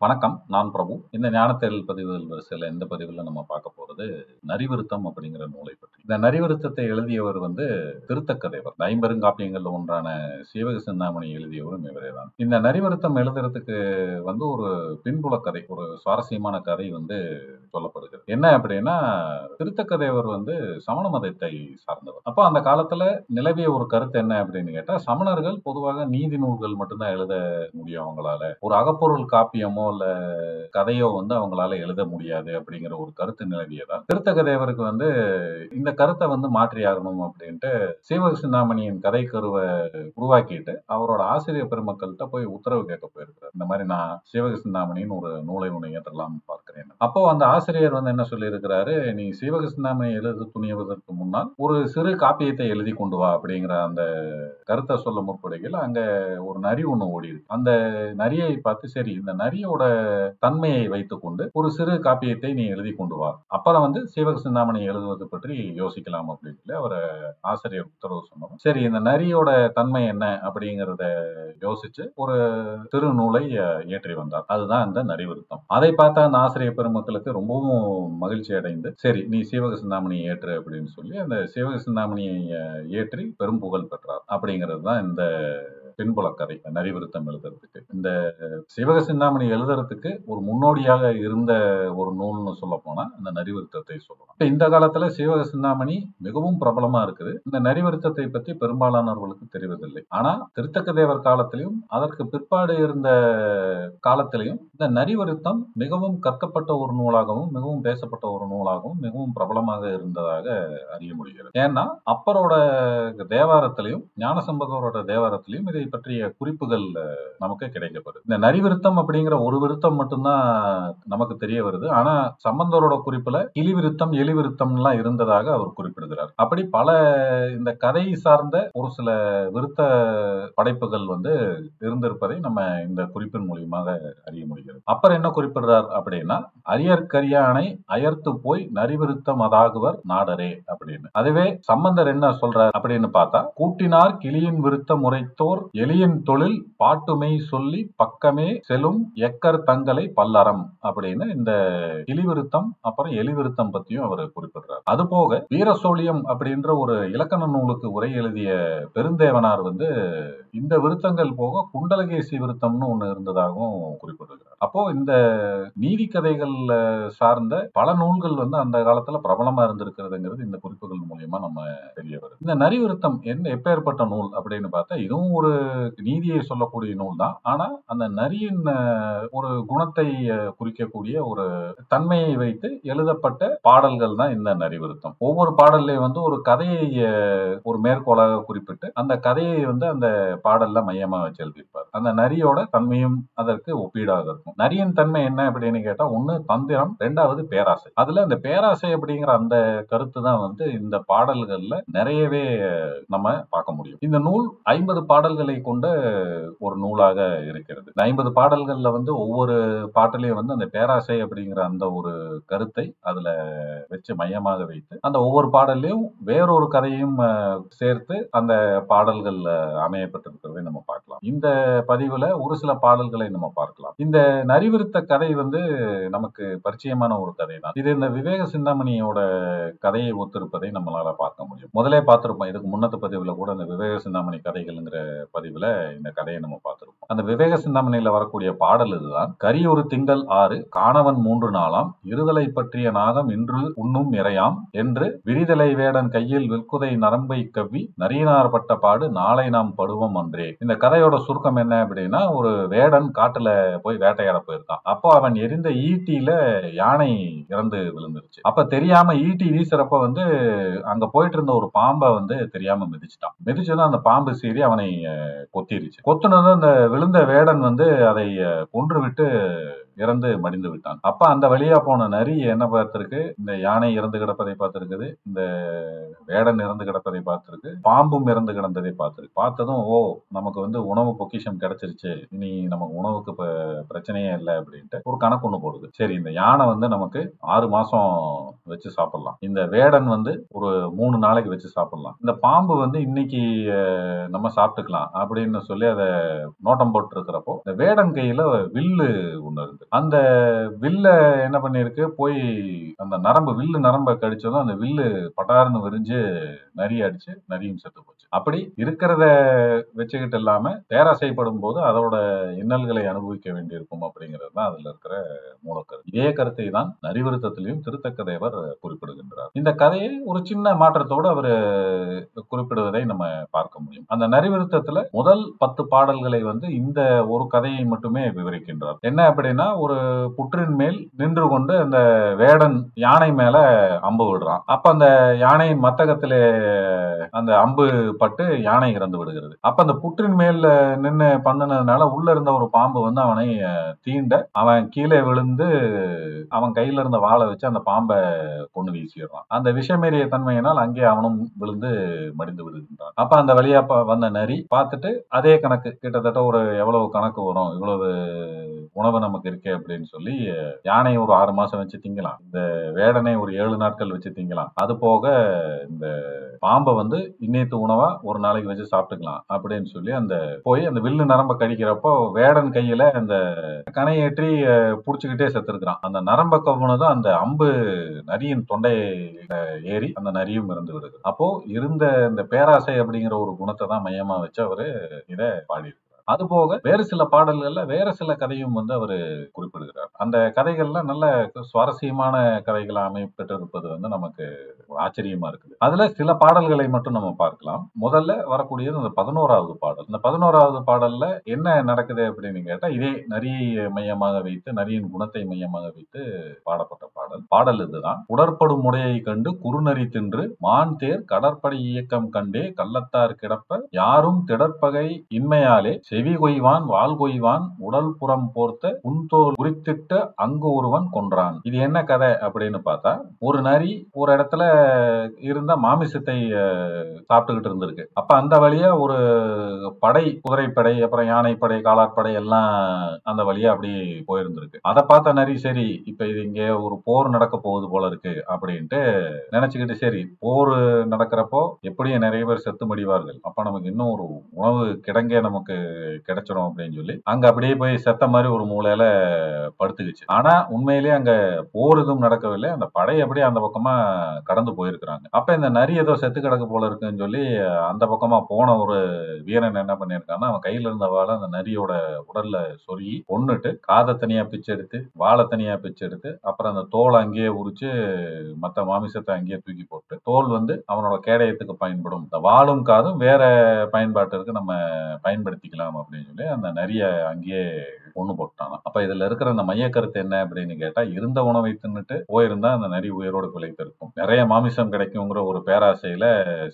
வணக்கம் நான் பிரபு. இந்த ஞானத்தேடல் பதிவுகள் வரிசையில் இந்த பதிவில் நம்ம பார்க்க போறது? நரிவருத்தம் அப்படிங்கிற நூலை பற்றி. இந்த நரிவருத்தத்தை எழுதியவர் வந்து திருத்தக்கதேவர். இந்த ஐம்பெருங்காப்பியங்கள்ல ஒன்றான சீவக சிந்தாமணி எழுதியவரும் இவரே தான் இந்த நரிவருத்தம் எழுதுறதுக்கு வந்து ஒரு பின்புல கதை ஒரு சுவாரஸ்யமான கதை வந்து சொல்லப்படுகிறது. என்ன அப்படின்னா திருத்தக்கதேவர் வந்து சமண மதத்தை சார்ந்தவர். அப்போ அந்த காலத்துல நிலவிய ஒரு கருத்து என்ன அப்படின்னு கேட்டா சமணர்கள் பொதுவாக நீதி நூல்கள் மட்டும்தான் எழுத முடியும் அவங்களால. ஒரு அகப்பொருள் காப்பியமோ இல்ல கதையோ வந்து அவங்களால எழுத முடியாது அப்படிங்கிற ஒரு கருத்து நிலவியதா திருத்தக தேவருக்கு வந்து இந்த கருத்தை வந்து மாற்றி ஆகணும் அப்படின்ட்டு சீவக சிந்தாமணியின் கதை கருவை உருவாக்கிட்டு அவரோட ஆசிரியர் பெருமக்கள்கிட்ட போய் உத்தரவு கேட்க போயிருக்கிறார். இந்த மாதிரி நான் சீவக சிந்தாமணின்னு ஒரு நூலை ஒன்று ஏற்றலாம் பார்க்கிறேன். அப்போ அந்த ஆசிரியர் வந்து என்ன சொல்லியிருக்கிறாரு? நீ சீவக சிந்தாமணி எழுத துணியவதற்கு முன்னால் ஒரு சிறு காப்பியத்தை எழுதி கொண்டு வா அப்படிங்கிற அந்த கருத்தை சொல்ல முற்படுகையில் அங்க ஒரு நரி ஒண்ணு ஓடி இருக்கு அந்த நரியை பார்த்து சரி இந்த நரியோட தன்மையை வைத்துக்கொண்டு ஒரு சிறு காப்பியத்தை நீ எழுதி கொண்டு வா. அப்புறம் வந்து சீவக சிந்தாமணி எழுதுவது பற்றி யோசிக்கலாம் அப்படின்னு சொல்லி அவர் ஆசிரியர் உத்தரவு சொன்னோம் சரி இந்த நரியோட தன்மை என்ன அப்படிங்கிறத யோசிச்சு ஒரு திருநூலை நூலை இயற்றி வந்தார். அதுதான் இந்த நரிவிருத்தம். அதை பார்த்த அந்த ஆசிரியர் பெருமக்களுக்கு ரொம்பவும் மகிழ்ச்சி அடைந்து சரி நீ சீவக சிந்தாமணியை ஏற்று அப்படின்னு சொல்லி அந்த சீவக சிந்தாமணியை ஏற்றி பெரும் புகழ் பெற்றார். அப்படிங்கிறது தான் இந்த பின்புல கதை நரிவிருத்தம் எழுதுறதுக்கு. இந்த சிவக சிந்தாமணி எழுதுறதுக்கு ஒரு முன்னோடியாக இருந்த ஒரு நூல்னு சொல்ல போனா இந்த நரிவிருத்தத்தை சொல்லலாம். இந்த காலத்துல சிவக சிந்தாமணி மிகவும் பிரபலமா இருக்குது. இந்த நரிவிருத்தத்தை பத்தி பெரும்பாலானவர்களுக்கு தெரிவதில்லை. ஆனா திருத்தக்க தேவர் காலத்திலையும் அதற்கு பிற்பாடு இருந்த காலத்திலையும் இந்த நரிவருத்தம் மிகவும் கற்கப்பட்ட ஒரு நூலாகவும் மிகவும் பேசப்பட்ட ஒரு நூலாகவும் மிகவும் பிரபலமாக இருந்ததாக அறிய முடிகிறது. ஏன்னா அப்பரோட தேவாரத்திலையும் ஞானசம்பந்தரோட தேவாரத்திலையும் இதை பற்றிய குறிப்புகள் நமக்கு கிடைக்கப்படுது இந்த நரிவிருத்தம் அப்படிங்கிற ஒரு விருத்தம் மட்டும்தான் நமக்கு தெரிய வருது. ஆனா சம்பந்தரோட குறிப்புல கிளி விருத்தம் எலி விருத்தம்லாம் இருந்ததாக அவர் குறிப்பிடுகிறார். அப்படி பல இந்த கதை சார்ந்த ஒரு சில விருத்த படைப்புகள் வந்து இருந்திருப்பதை நம்ம இந்த குறிப்பின் மூலியமாக அறிய முடிகிறது. அப்புறம் என்ன குறிப்பிடுறார் அப்படின்னா அரியற்கரியானை அயர்த்து போய் நரிவிருத்தம் அதாகுவர் நாடரே அப்படின்னு. அதுவே சம்பந்தர் என்ன சொல்றார் அப்படின்னு பார்த்தா கூட்டினார் கிளியின் விருத்த முறைத்தோர் எளியின் தொழில் பாட்டுமை சொல்லி பக்கமே செலும் எக்கர் தங்களை பல்லறம் அப்படின்னு இந்த கிளி அப்புறம் எலிவிருத்தம் பத்தியும் அவர் குறிப்பிடுறார். அது போக வீரசோழியம் அப்படின்ற ஒரு இலக்கண நூலுக்கு உரை எழுதிய பெருந்தேவனார் வந்து இந்த விருத்தங்கள் போக குண்டலகேசி விருத்தம்னு ஒண்ணு இருந்ததாகவும் குறிப்பிடுறது அப்போ இந்த நீதி கதைகள்ல சார்ந்த பல நூல்கள் வந்து அந்த காலத்துல பிரபலமா இருந்திருக்கிறதுங்கிறது இந்த குறிப்புகள் மூலியமா நம்ம தெரிய வருது. இந்த நரிவிருத்தம் என்ன எப்பேற்பட்ட நூல் அப்படின்னு பார்த்தா இதுவும் ஒரு நீதியை சொல்லக்கூடிய நூல் தான். ஆனா அந்த நரியின் ஒரு குணத்தை குறிக்கக்கூடிய ஒரு தன்மையை வைத்து எழுதப்பட்ட பாடல்கள் தான் இந்த நரிவிருத்தம். ஒவ்வொரு பாடல்லையும் வந்து ஒரு கதையை ஒரு மேற்கோளாக குறிப்பிட்டு அந்த கதையை வந்து அந்த பாடல்ல மையமா வச்சு எழுதியிருப்பார். அந்த நரியோட தன்மையும் அதற்கு ஒப்பீடாகிறது இருக்கும் நரியின் தன்மை என்ன அப்படின்னு கேட்டா ஒண்ணு தந்திரம் ரெண்டாவது பேராசை. அதுல இந்த பேராசை அப்படிங்கிற அந்த கருத்து தான் வந்து இந்த பாடல்கள்ல நிறையவே நம்ம பார்க்க முடியும். இந்த நூல் ஐம்பது பாடல்களை கொண்ட ஒரு நூலாக இருக்கிறது. இந்த ஐம்பது பாடல்கள்ல வந்து ஒவ்வொரு பாட்டிலையும் வந்து அந்த பேராசை அப்படிங்கிற அந்த ஒரு கருத்தை அதுல வச்சு மையமாக வைத்து அந்த ஒவ்வொரு பாடல்லையும் வேறொரு கதையும் சேர்த்து அந்த பாடல்கள் அமையப்பட்டிருக்கிறதை நம்ம பார்க்கலாம். இந்த பதிவுல ஒரு சில பாடல்களை நம்ம பார்க்கலாம். இந்த நரிவிருத்த கதை வந்து நமக்கு பரிச்சயமான ஒரு கதை தான் இது இந்த விவேக சிந்தாமணியோட கதையை ஒத்திருப்பதை நம்மளால பார்க்க முடியும். முதலே பார்த்திருப்போம் இதுக்கு முன்னத்து பதிவுல கூட இந்த விவேக சிந்தாமணி கதைகள்ங்கிற பதிவுல இந்த கதையை நம்ம பார்த்திருப்போம். அந்த விவேக சிந்தாமணியில வரக்கூடிய பாடல் இதுதான். கரி ஒரு திங்கள் ஆறு காணவன் மூன்று நாளாம் இருதலை பற்றிய நாகம் இன்று உண்ணும் இறையாம் என்று விரிதலை வேடன் கையில் விற்குதை நரம்பை கவ்வி நரியனார் பட்ட பாடு நாளை நாம் படுவோம் அன்றே. இந்த கதையோட சுருக்கம் என்ன அப்படின்னா ஒரு வேடன் காட்டுல போய் வேட்டை வேட்டையாட போயிருக்கான். அப்போ அவன் எரிந்த ஈட்டியில யானை இறந்து விழுந்துருச்சு. அப்ப தெரியாம ஈட்டி வீசுறப்ப வந்து அங்க போயிட்டு இருந்த ஒரு பாம்பை வந்து தெரியாம மிதிச்சுட்டான். மிதிச்சதும் அந்த பாம்பு சீறி அவனை கொத்திருச்சு. கொத்துனதும் அந்த விழுந்த வேடன் வந்து அதை கொன்று விட்டு இறந்து மடிந்து விட்டான். அப்ப அந்த வழியா போன நரி என்ன பார்த்திருக்கு? இந்த யானை இறந்து கிடப்பதை பார்த்திருக்குது. இந்த வேடன் இறந்து கிடப்பதை பார்த்திருக்கு. பாம்பும் இறந்து கிடந்ததை பார்த்திருக்கு. பார்த்ததும் ஓ நமக்கு வந்து உணவு பொக்கிஷம் கிடைச்சிருச்சு. இனி நமக்கு உணவுக்கு பிரச்சனையே இல்லை அப்படின்ட்டு ஒரு கணக்கு ஒண்ணு போடுது. சரி இந்த யானை வந்து நமக்கு ஆறு மாசம் வச்சு சாப்பிடலாம். இந்த வேடன் வந்து ஒரு மூணு நாளைக்கு வச்சு சாப்பிடலாம். இந்த பாம்பு வந்து இன்னைக்கு நம்ம சாப்பிட்டுக்கலாம் அப்படின்னு சொல்லி அதை நோட்டம் போட்டு இருக்கிறப்போ இந்த வேடன் கையில வில்லு ஒண்ணு இருந்து அந்த வில்ல என்ன பண்ணிருக்கு போய் அந்த நரம்பு வில்லு நரம்ப கடிச்சதும் அந்த வில்லு பட்டார்னு விரிஞ்சு நரி அடிச்சு நரியும் செத்து போச்சு. அப்படி இருக்கிறத வச்சுக்கிட்டு இல்லாம பேராசைப்படும் போது அதோட இன்னல்களை அனுபவிக்க வேண்டியிருக்கும் அப்படிங்கிறது தான் அதுல இருக்கிற மூலக்கரு இதே கருத்தை தான் நரிவிருத்தத்திலையும் திருத்தக்கதேவர் குறிப்பிடுகின்றார். இந்த கதையை ஒரு சின்ன மாற்றத்தோடு அவர் குறிப்பிடுவதை நம்ம பார்க்க முடியும். அந்த நரிவிருத்தத்துல முதல் பத்து பாடல்களை வந்து இந்த ஒரு கதையை மட்டுமே விவரிக்கின்றார். என்ன அப்படின்னா ஒரு புற்றின் மேல் நின்று கொண்டு அந்த வேடன் யானை மேல அம்பு விடுறான். அப்ப அந்த யானையின் மத்தகத்திலே அந்த அம்பு பட்டு யானை இறந்து விடுகிறது. அப்ப அந்த புற்றின் மேல நின்று பண்ணினதுனால உள்ள இருந்த ஒரு பாம்பு வந்து அவனை தீண்ட அவன் கீழே விழுந்து அவன் கையில இருந்த வாளை வச்சு அந்த பாம்பை கொண்டு வீசிடுறான். அந்த விஷமேறிய தன்மையினால் அங்கே அவனும் விழுந்து மடிந்து விடுகின்றான். அப்ப அந்த வழியா வந்த நரி பார்த்துட்டு அதே கணக்கு. கிட்டத்தட்ட ஒரு எவ்வளவு கணக்கு வரும்? இவ்வளவு உணவு நமக்கு இருக்கு. அப்படின்னு சொல்லி யானை ஒரு ஆறு மாசம் வச்சு திங்கலாம். இந்த வேடனை ஒரு ஏழு நாட்கள் வச்சு திங்கலாம். அது போக இந்த பாம்பை வந்து இன்னைத்து உணவா ஒரு நாளைக்கு வச்சு சாப்பிட்டுக்கலாம் அப்படின்னு சொல்லி அந்த போய் அந்த வில்லு நரம்ப கடிக்கிறப்போ வேடன் கையில அந்த கனையேற்றி புடிச்சுக்கிட்டே செத்துருக்கிறான். அந்த நரம்ப கவுனதும் அந்த அம்பு நரியின் தொண்டை ஏறி அந்த நரியும் இருந்து விடுது. அப்போ இருந்த இந்த பேராசை அப்படிங்கிற ஒரு குணத்தை தான் மையமா வச்சு அவரு இதை பாடியிருக்கிறார் அது போக வேறு சில பாடல்கள்ல வேற சில கதையும் வந்து அவர் குறிப்பிடுகிறார். அந்த கதைகள்ல நல்ல சுவாரஸ்யமான கதைகளா அமைப்பெற்றிருப்பது வந்து நமக்கு ஆச்சரியமா இருக்குது. அதுல சில பாடல்களை மட்டும் நம்ம பார்க்கலாம். முதல்ல வரக்கூடியது அந்த பதினோராவது பாடல். இந்த பதினோராவது பாடல்ல என்ன நடக்குது அப்படின்னு கேட்டா இதே நரியை மையமாக வைத்து நரியின் குணத்தை மையமாக வைத்து பாடப்பட்ட பாடல் இதுதான். உடற்படும் முறையை கண்டு குறுநரி தின்று மான் தேர் கடற்படை இயக்கம் கண்டே கள்ளத்தார் கிடப்ப யாரும் திடற்பகை இன்மையாலே செவி கொய்வான் வால் கொய்வான் உடல் புறம் போர்த்த உன்தோல் குறித்திட்டு அங்கு ஒருவன் கொன்றான். இது என்ன கதை அப்படின்னு பார்த்தா ஒரு நரி ஒரு இடத்துல இருந்த மாமிசத்தை சாப்பிட்டுக்கிட்டு இருந்திருக்கு. அப்ப அந்த வழியா ஒரு படை குதிரைப்படை அப்புறம் யானைப்படை காலாட்படை எல்லாம் அந்த வழியா அப்படி போயிருந்திருக்கு. அதை பார்த்த நரி சரி இப்ப இது இங்கே ஒரு போர் நடக்க போகுது போல இருக்கு அப்படின்ட்டு நினைச்சுக்கிட்டு சரி போர் நடக்கிறப்போ எப்படியும் நிறைய பேர் செத்து மடிவார்கள். அப்ப நமக்கு இன்னும் ஒரு உணவு கிடங்கே நமக்கு கிடைச்சிடும் அப்படின்னு சொல்லி அங்க அப்படியே போய் செத்த மாதிரி ஒரு மூலையில படுத்துக்கிச்சு. ஆனா உண்மையிலேயே அங்க போர் எதுவும் நடக்கவில்லை. அந்த படை அப்படியே அந்த பக்கமா கடந்து போயிருக்கிறாங்க. அப்ப இந்த நரி ஏதோ செத்து கிடக்கு போல இருக்குன்னு சொல்லி அந்த பக்கமா போன ஒரு வீரன் என்ன பண்ணியிருக்கான்னா அவன் கையில இருந்த வாழை அந்த நரியோட உடல்ல சொருகி கொன்னுட்டு காதை தனியா பிச்சு எடுத்து வாழை தனியா பிச்சு எடுத்து அப்புறம் அந்த தோலை அங்கேயே உரிச்சு மற்ற மாமிசத்தை அங்கேயே தூக்கி போட்டு தோல் வந்து அவனோட கேடயத்துக்கு பயன்படும். இந்த வாழும் காதும் வேற பயன்பாட்டிற்கு நம்ம பயன்படுத்திக்கலாம் அப்படின்னு சொல்லி அந்த நிறைய அங்கேயே ஒண்ணு போட்டாங்க. அப்ப இதுல இருக்கிற அந்த மைய கருத்து என்ன அப்படின்னு கேட்டா இருந்த உணவை தின்னுட்டு போயிருந்தா அந்த நரி உயிரோடு பிழைத்திருக்கும் நிறைய மாமிசம் கிடைக்குங்கிற ஒரு பேராசையில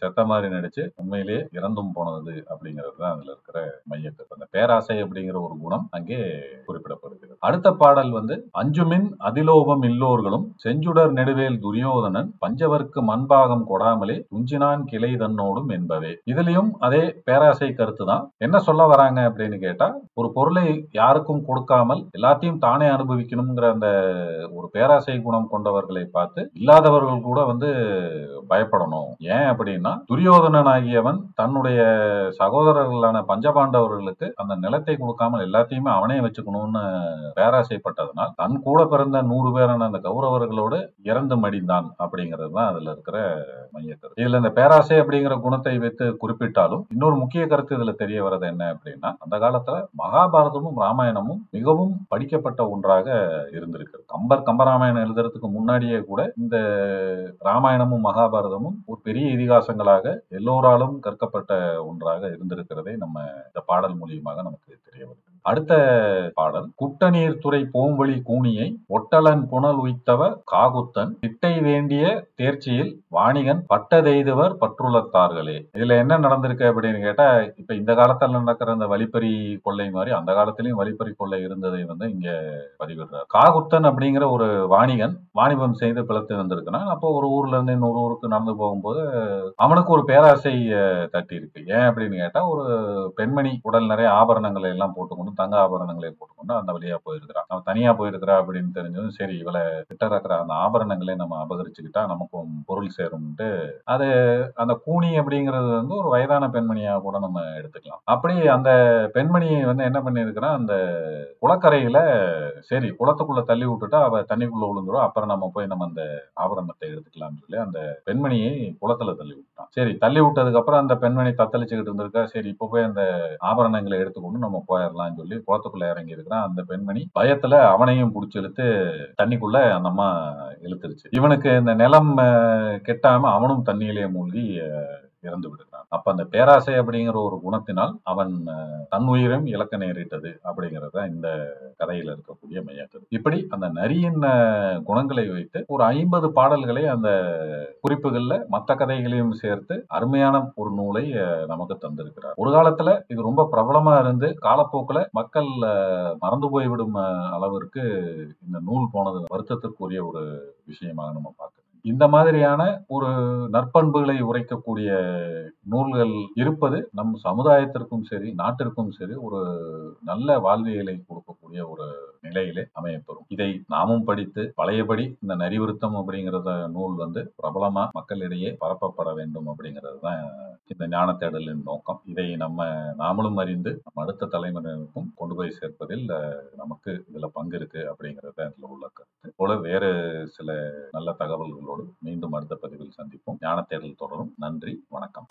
செத்த மாதிரி நடிச்சு உண்மையிலேயே இறந்தும் போனது அப்படிங்கிறது தான் அதுல இருக்கிற மைய கருத்து. அந்த பேராசை அப்படிங்கிற ஒரு குணம் அங்கே குறிப்பிடப்படுகிறது. அடுத்த பாடல் வந்து அஞ்சுமின் அதிலோபம் இல்லோர்களும் செஞ்சுடர் நெடுவேல் துரியோதனன் பஞ்சவர்க்கு மண்பாகம் கொடாமலே துஞ்சினான் கிளை தன்னோடும் என்பவே. இதுலயும் அதே பேராசை கருத்து தான். என்ன சொல்ல வராங்க அப்படின்னு கேட்டா ஒரு பொருளை யாருக்கும் கொடுக்காமல் எல்லாத்தையும் தானே அனுபவிக்கணுங்கிற அந்த ஒரு பேராசை குணம் கொண்டவர்களை பார்த்து இல்லாதவர்கள் கூட வந்து பயப்படணும். ஏன் அப்படின்னா துரியோதனன் ஆகியவன் தன்னுடைய சகோதரர்களான பஞ்சபாண்டவர்களுக்கு அந்த நிலத்தை கொடுக்காமல் எல்லாத்தையுமே அவனே வச்சுக்கணும்னு பேராசைப்பட்டதனால் தன் கூட பிறந்த நூறு பேரான அந்த கௌரவர்களோடு இறந்து மடிந்தான் அப்படிங்கிறது தான் அதுல இருக்கிற மையக்கருத்து. இதுல இந்த பேராசை அப்படிங்கிற குணத்தை வைத்து குறிப்பிட்டாலும் இன்னொரு முக்கிய கருத்து இதுல தெரிய வர்றது என்ன அப்படின்னா அந்த காலத்துல மகாபாரதமும் ராமாயணம் ராமாயணமும் மிகவும் படிக்கப்பட்ட ஒன்றாக இருந்திருக்கு கம்பர் கம்பராமாயணம் எழுதுறதுக்கு முன்னாடியே கூட இந்த ராமாயணமும் மகாபாரதமும் ஒரு பெரிய இதிகாசங்களாக எல்லோராலும் கற்கப்பட்ட ஒன்றாக இருந்திருக்கிறதை நம்ம இந்த பாடல் மூலியமாக நமக்கு தெரிய வருது அடுத்த பாடல். குட்டநீர் துறை போம்பொழி கூனியை ஒட்டலன் புனல் உய்த்தவ காகுத்தன். திட்டை வேண்டிய தேர்ச்சியில் வாணிகன் பட்டதெய்தவர் பற்றுள்ளத்தார்களே இதுல என்ன நடந்திருக்கு அப்படின்னு கேட்டா இப்ப இந்த காலத்துல நடக்கிற அந்த வழிப்பறி கொள்ளை மாதிரி அந்த காலத்திலயும் வழிப்பறி கொள்ளை இருந்ததை வந்து இங்க பதிவிடுறார். காகுத்தன் அப்படிங்கிற ஒரு வாணிகன் வாணிபம் செய்து பிளத்து வந்திருக்கிறான். அப்போ ஒரு ஊர்ல இருந்து இன்னொரு ஊருக்கு நடந்து போகும்போது அவனுக்கு ஒரு பேராசை தட்டி இருக்கு ஏன் அப்படின்னு கேட்டா ஒரு பெண்மணி உடல் நிறைய ஆபரணங்களை எல்லாம் போட்டுக்கொண்டு மட்டும் தங்க ஆபரணங்களை போட்டுக்கொண்டு அந்த வழியா போயிருக்கிறான். அவன் தனியா போயிருக்கிறா அப்படின்னு தெரிஞ்சதும் சரி இவளை கிட்ட இருக்கிற அந்த ஆபரணங்களை நம்ம அபகரிச்சுக்கிட்டா நமக்கும் பொருள் சேரும்ட்டு அது அந்த கூனி அப்படிங்கிறது வந்து ஒரு வயதான பெண்மணியா கூட நம்ம எடுத்துக்கலாம். அப்படி அந்த பெண்மணி வந்து என்ன பண்ணியிருக்கிறான் அந்த குளக்கரையில சரி குளத்துக்குள்ள தள்ளி விட்டுட்டா அவ தண்ணிக்குள்ள விழுந்துரும் அப்புறம் நம்ம போய் நம்ம அந்த ஆபரணத்தை எடுத்துக்கலாம்னு சொல்லி அந்த பெண்மணியை குளத்துல தள்ளி விட்டான் சரி தள்ளி விட்டதுக்கு அப்புறம் அந்த பெண்மணி தத்தளிச்சுக்கிட்டு இருந்திருக்கா சரி இப்ப போய் அந்த ஆபரணங்களை எடுத்துக்கொண்டு நம்ம போயிடலாம் சொல்லி குளத்துக்குள்ள இறங்கி இருக்கிறான் அந்த பெண்மணி பயத்துல அவனையும் பிடிச்சி இழுத்து தண்ணிக்குள்ள அந்த அம்மா இழுத்துருச்சு. இவனுக்கு இந்த நிலம் கெட்டாம அவனும் தண்ணியிலே மூழ்கி இறந்து விடுகிறான். அப்ப அந்த பேராசை அப்படிங்கிற ஒரு குணத்தினால் அவன் தன் உயிரும் இழக்க நேரிட்டது அப்படிங்கறத தான் இந்த கதையில இருக்கக்கூடிய மையக்கரு இப்படி அந்த நரியின் குணங்களை வைத்து ஒரு ஐம்பது பாடல்களை அந்த குறிப்புகள்ல மற்ற கதைகளையும் சேர்த்து அருமையான ஒரு நூலை நமக்கு தந்திருக்கிறார். ஒரு காலத்துல இது ரொம்ப பிரபலமா இருந்து காலப்போக்கில் மக்கள் மறந்து போய்விடும் அளவிற்கு இந்த நூல் போனது வருத்தத்திற்குரிய ஒரு விஷயமாக நம்ம பார்க்கணும் இந்த மாதிரியான ஒரு நற்பண்புகளை உரைக்கக்கூடிய நூல்கள் இருப்பது நம் சமுதாயத்திற்கும் சரி நாட்டிற்கும் சரி ஒரு நல்ல வாழ்வியலை இருக்கக்கூடிய ஒரு நிலையிலே அமையப்பெறும். இதை நாமும் படித்து பழையபடி இந்த நரிவிருத்தம் அப்படிங்கிறத நூல் வந்து பிரபலமா மக்களிடையே பரப்பப்பட வேண்டும் அப்படிங்கிறது தான் இந்த ஞான தேடலின் நோக்கம். இதை நம்ம நாமளும் அறிந்து நம்ம அடுத்த தலைமுறையினருக்கும் கொண்டு போய் சேர்ப்பதில் நமக்கு இதுல பங்கு இருக்கு அப்படிங்கிறத இதுல உள்ள கருத்து. போல வேறு சில நல்ல தகவல்களோடு மீண்டும் அடுத்த பதிவில் சந்திப்போம். ஞான தேடல் தொடரும். நன்றி. வணக்கம்.